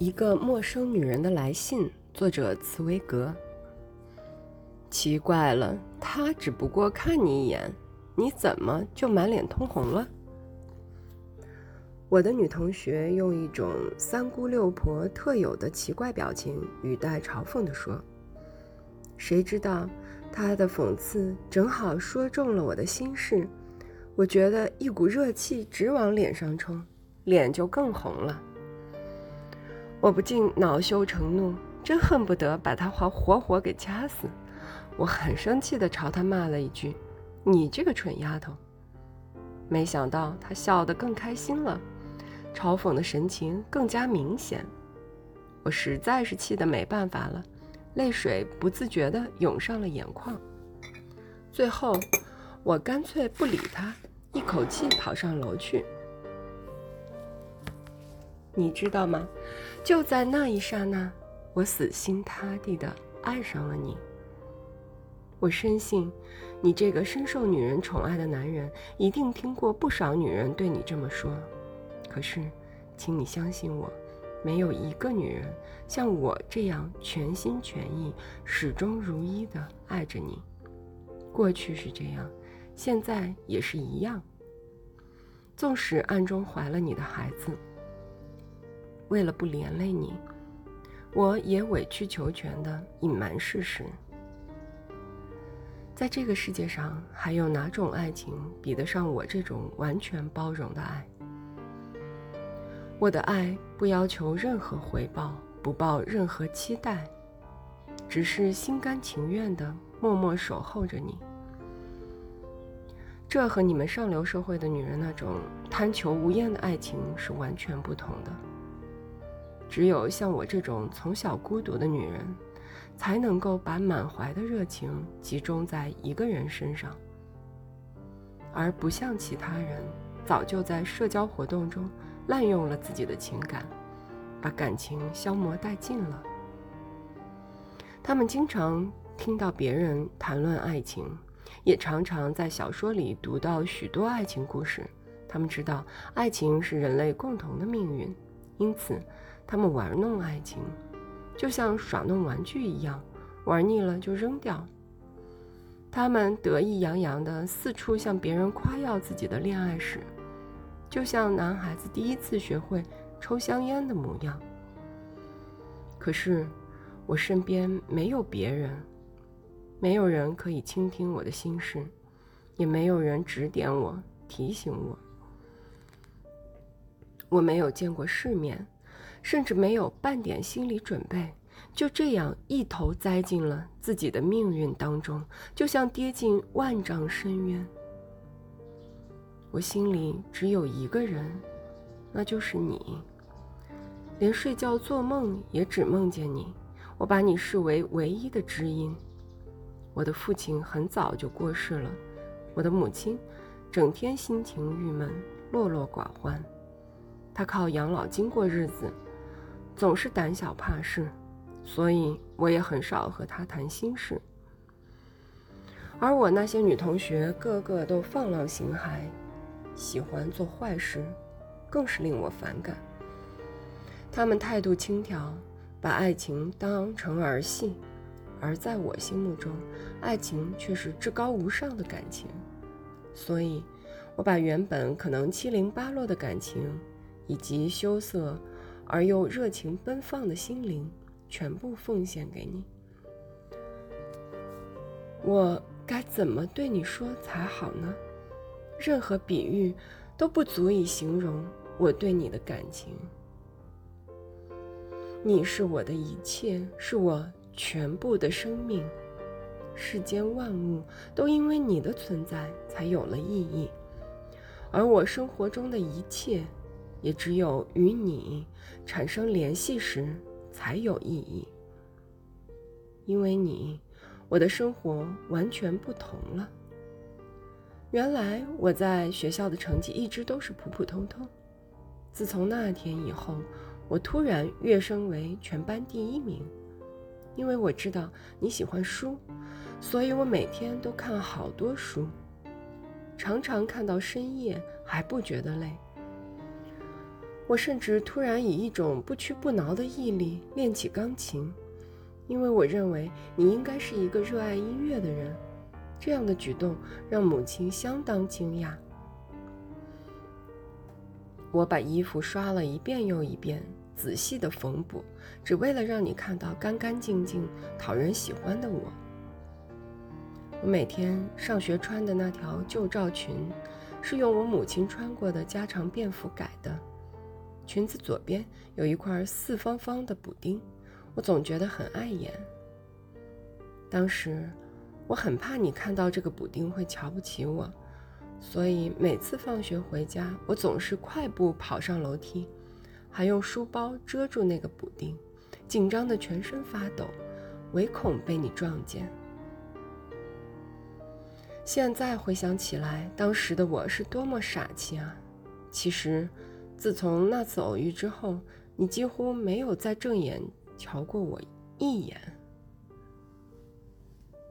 一个陌生女人的来信，作者茨威格。奇怪了，他只不过看你一眼，你怎么就满脸通红了？我的女同学用一种三姑六婆特有的奇怪表情，语带嘲讽地说：“谁知道，她的讽刺正好说中了我的心事。我觉得一股热气直往脸上冲，脸就更红了。”我不禁恼羞成怒，真恨不得把他活活活给掐死。我很生气地朝他骂了一句：“你这个蠢丫头！”没想到他笑得更开心了，嘲讽的神情更加明显。我实在是气得没办法了，泪水不自觉地涌上了眼眶。最后，我干脆不理他，一口气跑上楼去。你知道吗？就在那一刹那，我死心塌地的爱上了你。我深信，你这个深受女人宠爱的男人，一定听过不少女人对你这么说。可是，请你相信我，没有一个女人像我这样全心全意、始终如一的爱着你。过去是这样，现在也是一样。纵使暗中怀了你的孩子。为了不连累你，我也委曲求全的隐瞒事实。在这个世界上，还有哪种爱情比得上我这种完全包容的爱？我的爱不要求任何回报，不抱任何期待，只是心甘情愿的默默守候着你。这和你们上流社会的女人那种贪求无厌的爱情是完全不同的。只有像我这种从小孤独的女人，才能够把满怀的热情集中在一个人身上，而不像其他人，早就在社交活动中滥用了自己的情感，把感情消磨殆尽了。他们经常听到别人谈论爱情，也常常在小说里读到许多爱情故事。他们知道爱情是人类共同的命运，因此。他们玩弄爱情，就像耍弄玩具一样，玩腻了就扔掉。他们得意洋洋地四处向别人夸耀自己的恋爱史，就像男孩子第一次学会抽香烟的模样。可是，我身边没有别人，没有人可以倾听我的心事，也没有人指点我、提醒我。我没有见过世面。甚至没有半点心理准备，就这样一头栽进了自己的命运当中，就像跌进万丈深渊。我心里只有一个人，那就是你。连睡觉做梦也只梦见你，我把你视为唯一的知音。我的父亲很早就过世了，我的母亲整天心情郁闷，落落寡欢，她靠养老金过日子。总是胆小怕事，所以我也很少和他谈心事。而我那些女同学个个都放浪形骸，喜欢做坏事，更是令我反感。她们态度轻佻，把爱情当成儿戏，而在我心目中，爱情却是至高无上的感情。所以，我把原本可能七零八落的感情，以及羞涩。而又热情奔放的心灵，全部奉献给你。我该怎么对你说才好呢？任何比喻都不足以形容我对你的感情。你是我的一切，是我全部的生命。世间万物都因为你的存在才有了意义，而我生活中的一切。也只有与你产生联系时才有意义，因为你，我的生活完全不同了。原来我在学校的成绩一直都是普普通通，自从那天以后，我突然跃升为全班第一名。因为我知道你喜欢书，所以我每天都看好多书，常常看到深夜还不觉得累。我甚至突然以一种不屈不挠的毅力练起钢琴，因为我认为你应该是一个热爱音乐的人。这样的举动让母亲相当惊讶。我把衣服刷了一遍又一遍，仔细的缝补，只为了让你看到干干净净、讨人喜欢的我。我每天上学穿的那条旧罩裙，是用我母亲穿过的家常便服改的。裙子左边有一块四方方的补丁，我总觉得很碍眼。当时，我很怕你看到这个补丁会瞧不起我。所以每次放学回家，我总是快步跑上楼梯，还用书包遮住那个补丁，紧张的全身发抖，唯恐被你撞见。现在回想起来，当时的我是多么傻气啊！其实，自从那次偶遇之后，你几乎没有再正眼瞧过我一眼。